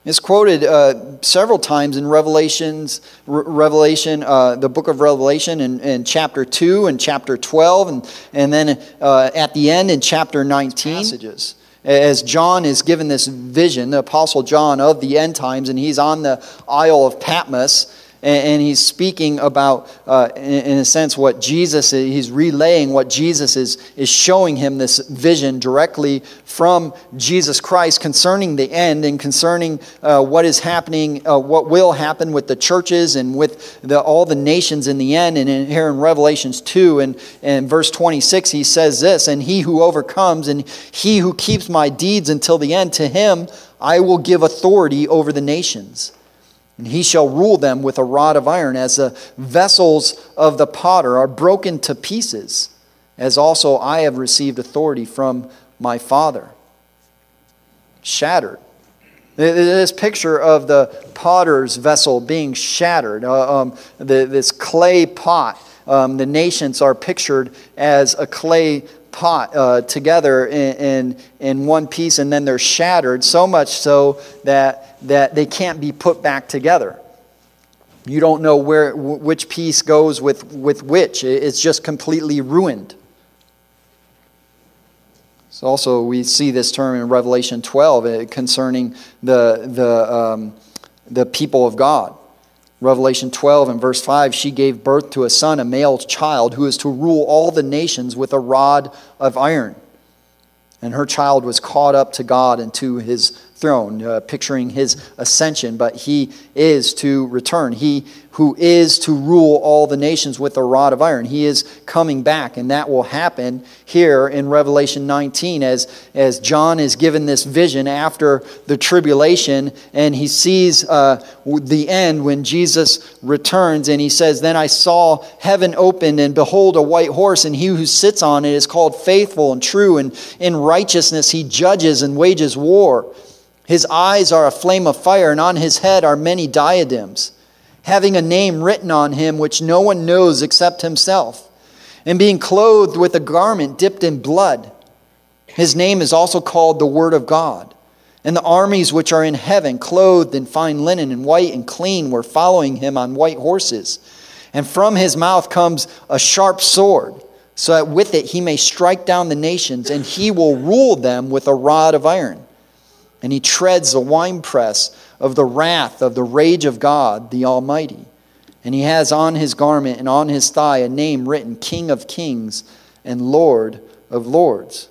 It's quoted uh, several times in Revelations, Re- Revelation, uh, the book of Revelation, in, in, chapter 2 and chapter 12, and, and then uh, at the end in chapter 19. Passages as John is given this vision, the Apostle John of the end times, and he's on the Isle of Patmos and, he's speaking about, uh, in, a sense, what Jesus is, he's relaying what Jesus is, is showing him this vision directly from Jesus Christ concerning the end and concerning uh, what is happening, uh, what will happen with the churches and with the, all the nations in the end. And in, here in Revelations 2 and, and verse 26, he says this And he who overcomes and he who keeps my deeds until the end, to him I will give authority over the nations and he shall rule them with a rod of iron, as the vessels of the potter are broken to pieces, as also I have received authority from my Father. Shattered. This picture of the potter's vessel being shattered, uh, um, the, this clay pot. Um, the nations are pictured as a clay pot uh, together in, in, in, one piece and then they're shattered so much so that, that they can't be put back together. You don't know where, which piece goes with, with which. It's just completely ruined. So also, we see this term in Revelation 12 uh, concerning the, the, um, the people of God. Revelation 12 and verse 5 she gave birth to a son, a male child, who is to rule all the nations with a rod of iron. And her child was caught up to God and to his throne, uh, picturing his ascension, but he is to return. He who is to rule all the nations with a rod of iron. He is coming back, and that will happen here in Revelation 19 as, as John is given this vision after the tribulation, and he sees uh, the end when Jesus returns, and he says, Then I saw heaven opened, and behold, a white horse, and he who sits on it is called faithful and true, and in righteousness he judges and wages war. His eyes are a flame of fire, and on his head are many diadems having a name written on him which no one knows except himself, and being clothed with a garment dipped in blood. His name is also called the Word of God. And the armies which are in heaven, clothed in fine linen and white and clean, were following him on white horses. And from his mouth comes a sharp sword, so that with it he may strike down the nations, and he will rule them with a rod of iron. And he treads the winepress of the wrath of the rage of God the Almighty. And he has on his garment and on his thigh a name written King of Kings and Lord of Lords.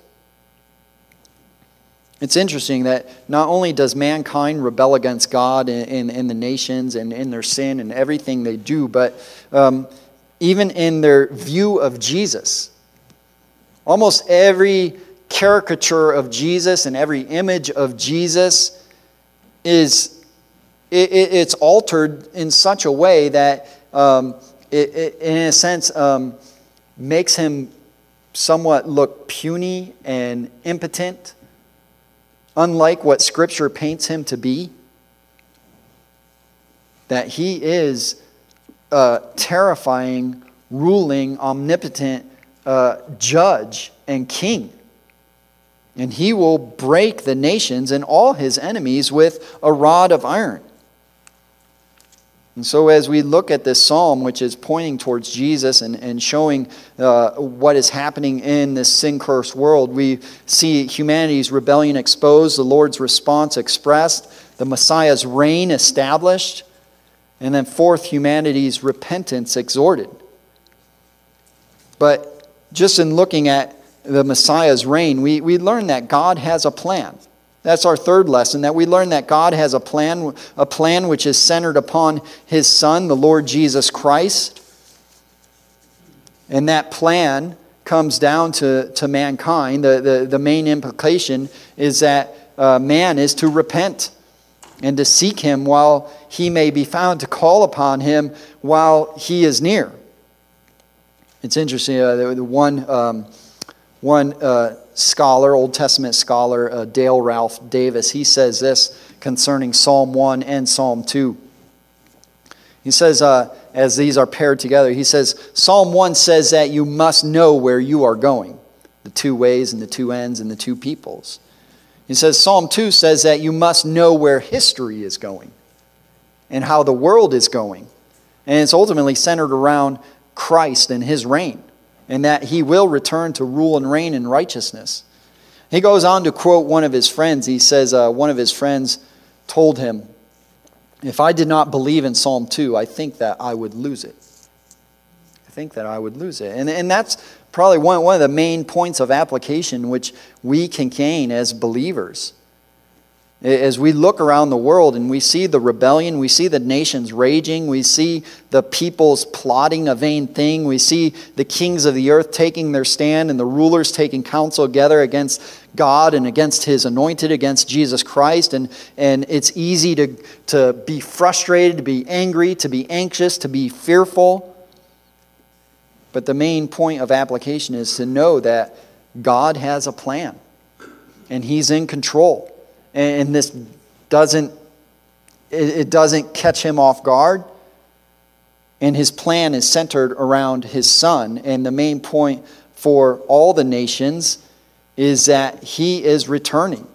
It's interesting that not only does mankind rebel against God in, in, the nations and in their sin and everything they do, but um, even in their view of Jesus, almost every caricature of Jesus and every image of Jesus is it, it, it's altered in such a way that, um, it, in a sense, um, makes him somewhat look puny and impotent, unlike what Scripture paints him to be. That he is a terrifying, ruling, omnipotent uh, judge and king. And he will break the nations and all his enemies with a rod of iron. And so, as we look at this psalm, which is pointing towards Jesus and, and showing uh, what is happening in this sin cursed world, we see humanity's rebellion exposed, the Lord's response expressed, the Messiah's reign established, and then, fourth, humanity's repentance exhorted. But just in looking at the Messiah's reign, we, we learn that God has a plan. That's our third lesson that we learn that God has a plan, a plan which is centered upon his Son, the Lord Jesus Christ. And that plan comes down to, to mankind. The, the, the main implication is that uh, man is to repent and to seek him while he may be found, to call upon him while he is near. It's interesting, uh, the, the one, um, one uh, scholar, Old Testament scholar, uh, Dale Ralph Davis, he says this concerning Psalm 1 and Psalm 2. He says, uh, as these are paired together, he says, Psalm 1 says that you must know where you are going, the two ways and the two ends and the two peoples. He says, Psalm 2 says that you must know where history is going and how the world is going. And it's ultimately centered around Christ and his reign and that he will return to rule and reign in righteousness. He goes on to quote one of his friends. He says, uh, One of his friends told him, If I did not believe in Psalm 2, I think that I would lose it. I think that I would lose it. And, and that's probably one, one of the main points of application which we can gain as believers as we look around the world and we see the rebellion, we see the nations raging, we see the peoples plotting a vain thing, we see the kings of the earth taking their stand and the rulers taking counsel together against God and against his anointed, against Jesus Christ. And, and it's easy to, to be frustrated, to be angry, to be anxious, to be fearful. But the main point of application is to know that God has a plan and he's in control and this doesn't it doesn't catch him off guard. And his plan is centered around his son. And the main point for all the nations is that he is returning.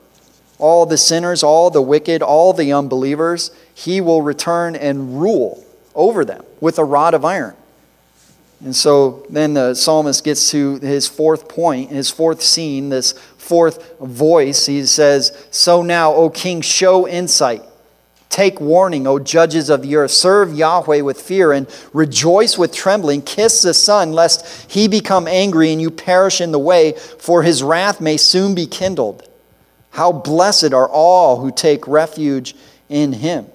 All the sinners all the wicked all the unbelievers he will return and rule over them with a rod of iron. And so then the psalmist gets to his fourth point, his fourth scene, this fourth voice. He says, So now, O king, show insight. Take warning, O judges of the earth. Serve Yahweh with fear and rejoice with trembling. Kiss the Son, lest he become angry and you perish in the way, for his wrath may soon be kindled. How blessed are all who take refuge in him.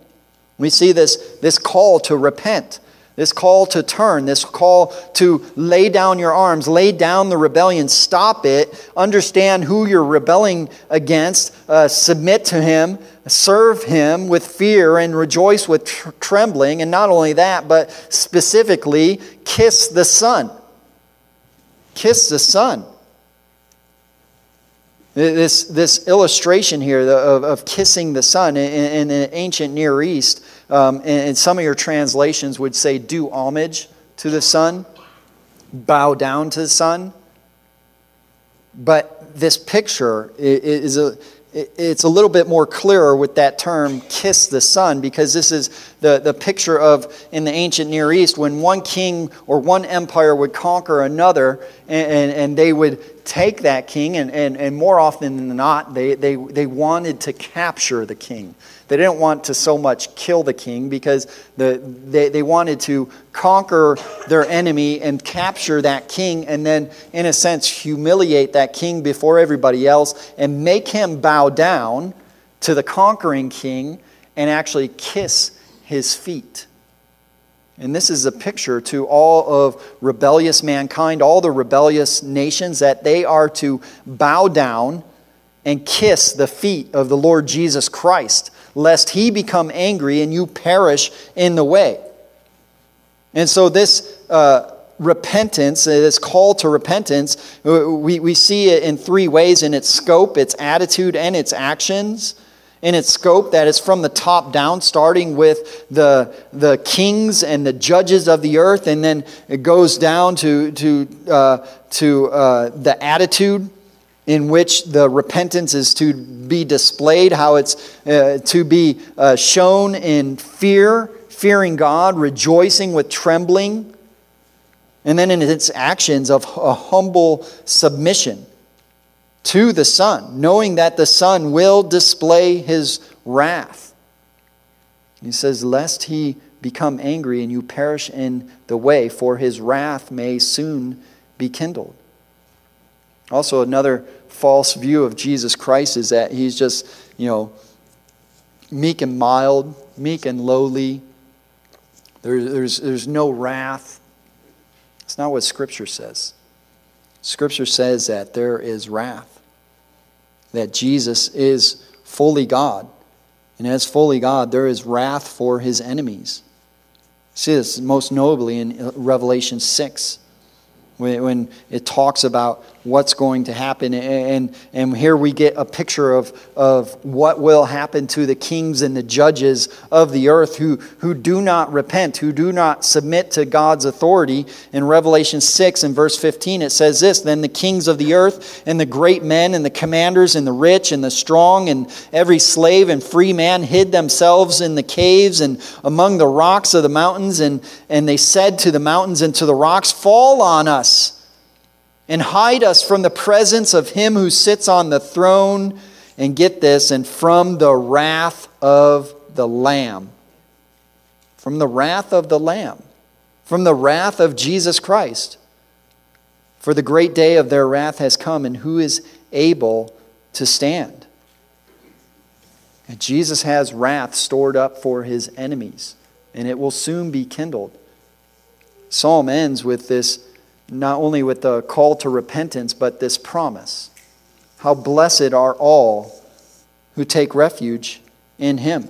We see this, this call to repent this call to turn, this call to lay down your arms, lay down the rebellion, stop it, understand who you're rebelling against, uh, submit to Him, serve Him with fear, and rejoice with tr- trembling. And not only that, but specifically, kiss the Son. Kiss the Son. This, this illustration here of, of kissing the Son in, in the ancient Near East um, and, some of your translations would say, do homage to the Son, bow down to the Son. But this picture is a, it's a little bit more clearer with that term, kiss the Son because this is the, the picture of in the ancient Near East when one king or one empire would conquer another and, and, and they would take that king, and, and, and more often than not, they, they, they wanted to capture the king. They didn't want to so much kill the king because the, they, they wanted to conquer their enemy and capture that king and then, in a sense, humiliate that king before everybody else and make him bow down to the conquering king and actually kiss his feet. And this is a picture to all of rebellious mankind, all the rebellious nations, that they are to bow down and kiss the feet of the Lord Jesus Christ lest he become angry and you perish in the way. And so, this uh, repentance, uh, this call to repentance, uh, we, we see it in three ways in its scope, its attitude, and its actions. In its scope, that is from the top down, starting with the, the kings and the judges of the earth, and then it goes down to, to, uh, to uh, the attitude in which the repentance is to be displayed, how it's uh, to be uh, shown in fear, fearing God, rejoicing with trembling, and then in its actions of a humble submission to the Son, knowing that the Son will display his wrath. He says, Lest he become angry and you perish in the way, for his wrath may soon be kindled. Also, another false view of Jesus Christ is that he's just, you know, meek and mild, meek and lowly. There, there's, there's no wrath. It's not what Scripture says. Scripture says that there is wrath, that Jesus is fully God. And as fully God, there is wrath for his enemies. See this most notably in Revelation 6 when, when it talks about what's going to happen. And, and here we get a picture of, of what will happen to the kings and the judges of the earth who, who do not repent, who do not submit to God's authority. In Revelation 6 and verse 15, it says this Then the kings of the earth and the great men and the commanders and the rich and the strong and every slave and free man hid themselves in the caves and among the rocks of the mountains. And, and they said to the mountains and to the rocks, Fall on us and hide us from the presence of him who sits on the throne, and get this, and from the wrath of the Lamb. From the wrath of the Lamb. From the wrath of Jesus Christ. For the great day of their wrath has come, and who is able to stand? And Jesus has wrath stored up for his enemies, and it will soon be kindled. Psalm ends with this not only with the call to repentance, but this promise. How blessed are all who take refuge in him.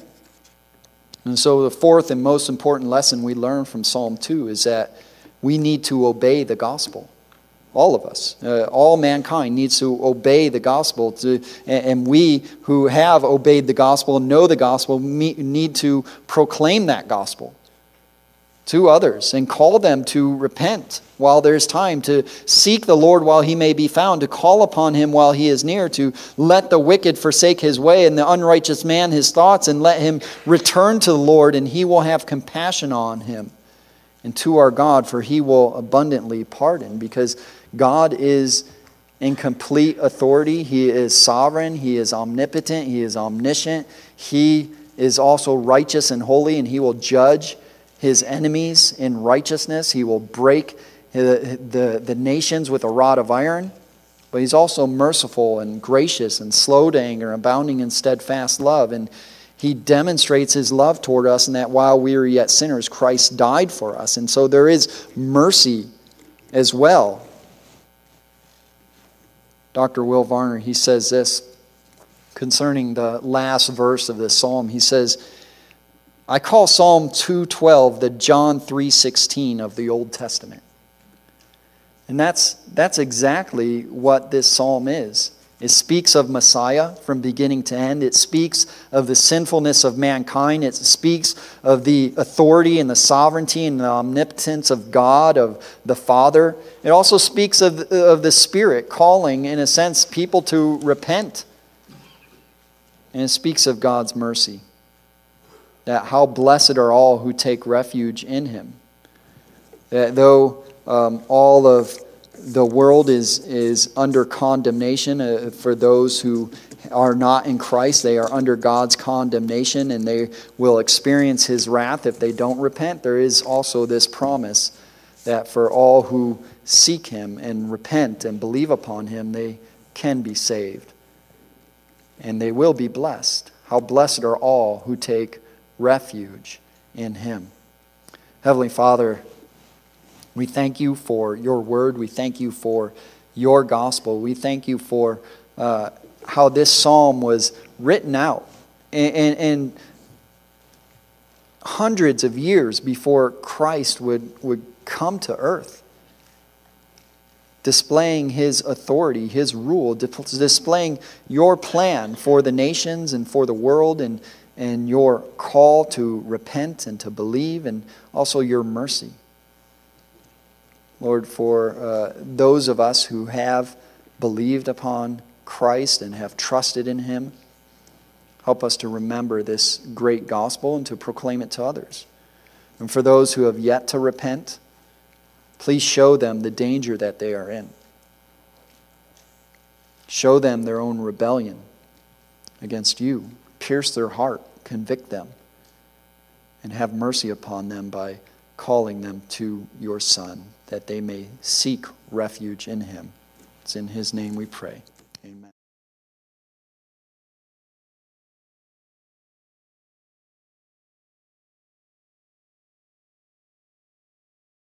And so, the fourth and most important lesson we learn from Psalm 2 is that we need to obey the gospel. All of us, uh, all mankind needs to obey the gospel. To, and we who have obeyed the gospel, know the gospel, need to proclaim that gospel to others and call them to repent while there's time, to seek the Lord while he may be found, to call upon him while he is near, to let the wicked forsake his way and the unrighteous man his thoughts, and let him return to the Lord, and he will have compassion on him. And to our God, for he will abundantly pardon, because God is in complete authority. He is sovereign, he is omnipotent, he is omniscient, he is also righteous and holy, and he will judge his enemies in righteousness. He will break the, the, the nations with a rod of iron. But he's also merciful and gracious and slow to anger, abounding in steadfast love. And He demonstrates his love toward us, and that while we were yet sinners, Christ died for us. And so there is mercy as well. Dr. Will Varner, he says this concerning the last verse of this psalm. He says, I call Psalm 212 the John 3:16 of the Old Testament. And that's, that's exactly what this psalm is. It speaks of Messiah from beginning to end. It speaks of the sinfulness of mankind. It speaks of the authority and the sovereignty and the omnipotence of God, of the Father. It also speaks of, of the Spirit calling, in a sense, people to repent. And it speaks of God's mercy. That how blessed are all who take refuge in Him. That though um, all of the world is, is under condemnation uh, for those who are not in Christ. They are under God's condemnation and they will experience his wrath if they don't repent. There is also this promise that for all who seek him and repent and believe upon him, they can be saved and they will be blessed. How blessed are all who take refuge in him. Heavenly Father, we thank you for your word. We thank you for your gospel. We thank you for uh, how this psalm was written out. And, and, and, hundreds of years before Christ would, would come to earth, displaying his authority, his rule, displaying your plan for the nations and for the world, and, and your call to repent and to believe, and also your mercy. Lord, for uh, those of us who have believed upon Christ and have trusted in Him, help us to remember this great gospel and to proclaim it to others. And for those who have yet to repent, please show them the danger that they are in. Show them their own rebellion against you. Pierce their heart, convict them, and have mercy upon them by calling them to your Son that they may seek refuge in him. It's in his name we pray.